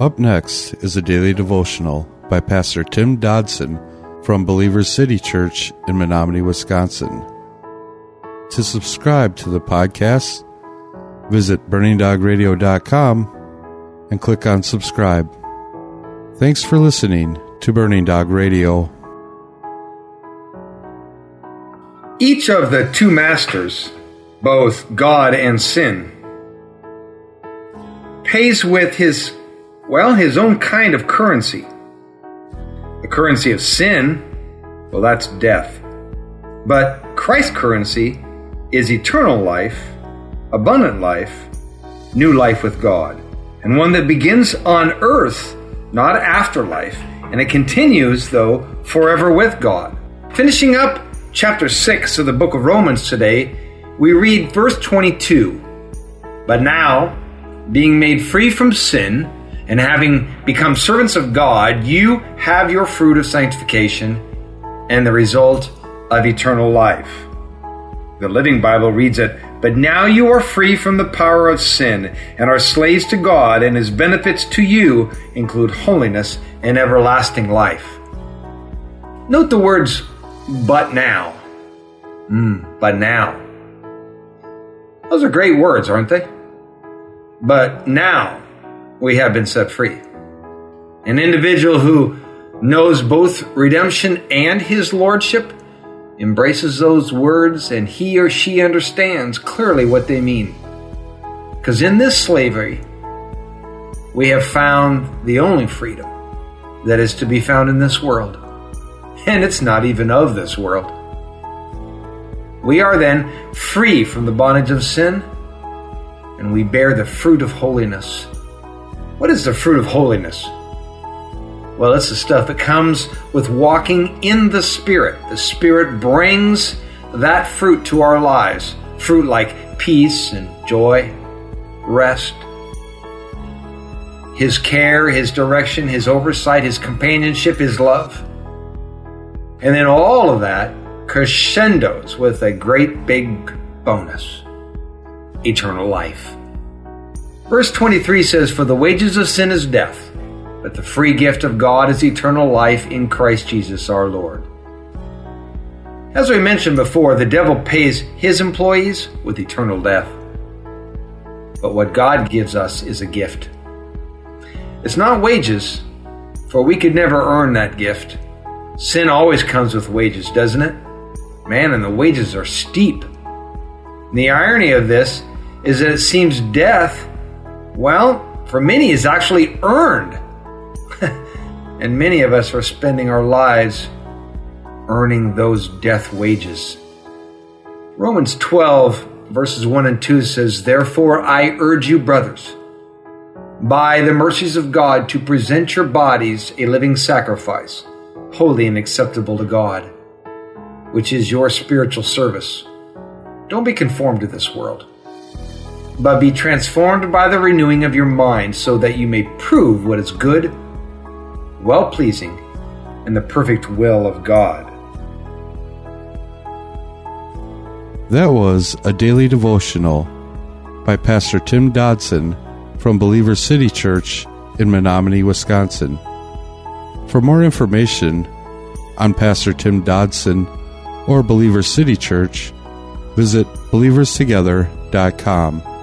Up next is a daily devotional by Pastor Tim Dodson from Believers City Church in Menominee, Wisconsin. To subscribe to the podcast, visit burningdogradio.com and click on subscribe. Thanks for listening to Burning Dog Radio. Each of the two masters, both God and sin, pays with his well, his own kind of currency. The currency of sin, well, that's death. But Christ's currency is eternal life, abundant life, new life with God, and one that begins on earth, not afterlife, and it continues, though, forever with God. Finishing up chapter 6 of the book of Romans today, we read verse 22. But now, being made free from sin, and having become servants of God, you have your fruit of sanctification and the result of eternal life. The Living Bible reads it, But now you are free from the power of sin and are slaves to God, and his benefits to you include holiness and everlasting life. Note the words, but now. Mm, but now. Those are great words, aren't they? But now we have been set free. An individual who knows both redemption and his lordship embraces those words and he or she understands clearly what they mean. Because in this slavery, we have found the only freedom that is to be found in this world. And it's not even of this world. We are then free from the bondage of sin, and we bear the fruit of holiness what is the fruit of holiness? Well, it's the stuff that comes with walking in the Spirit. The Spirit brings that fruit to our lives fruit like peace and joy, rest, His care, His direction, His oversight, His companionship, His love. And then all of that crescendos with a great big bonus eternal life. Verse 23 says, For the wages of sin is death, but the free gift of God is eternal life in Christ Jesus our Lord. As we mentioned before, the devil pays his employees with eternal death. But what God gives us is a gift. It's not wages, for we could never earn that gift. Sin always comes with wages, doesn't it? Man, and the wages are steep. And the irony of this is that it seems death well, for many, is actually earned. and many of us are spending our lives earning those death wages. Romans 12, verses 1 and 2 says, Therefore I urge you, brothers, by the mercies of God, to present your bodies a living sacrifice, holy and acceptable to God, which is your spiritual service. Don't be conformed to this world but be transformed by the renewing of your mind so that you may prove what is good, well pleasing, and the perfect will of God. That was a daily devotional by Pastor Tim Dodson from Believer City Church in Menominee, Wisconsin. For more information on Pastor Tim Dodson or Believer City Church, visit believerstogether.com.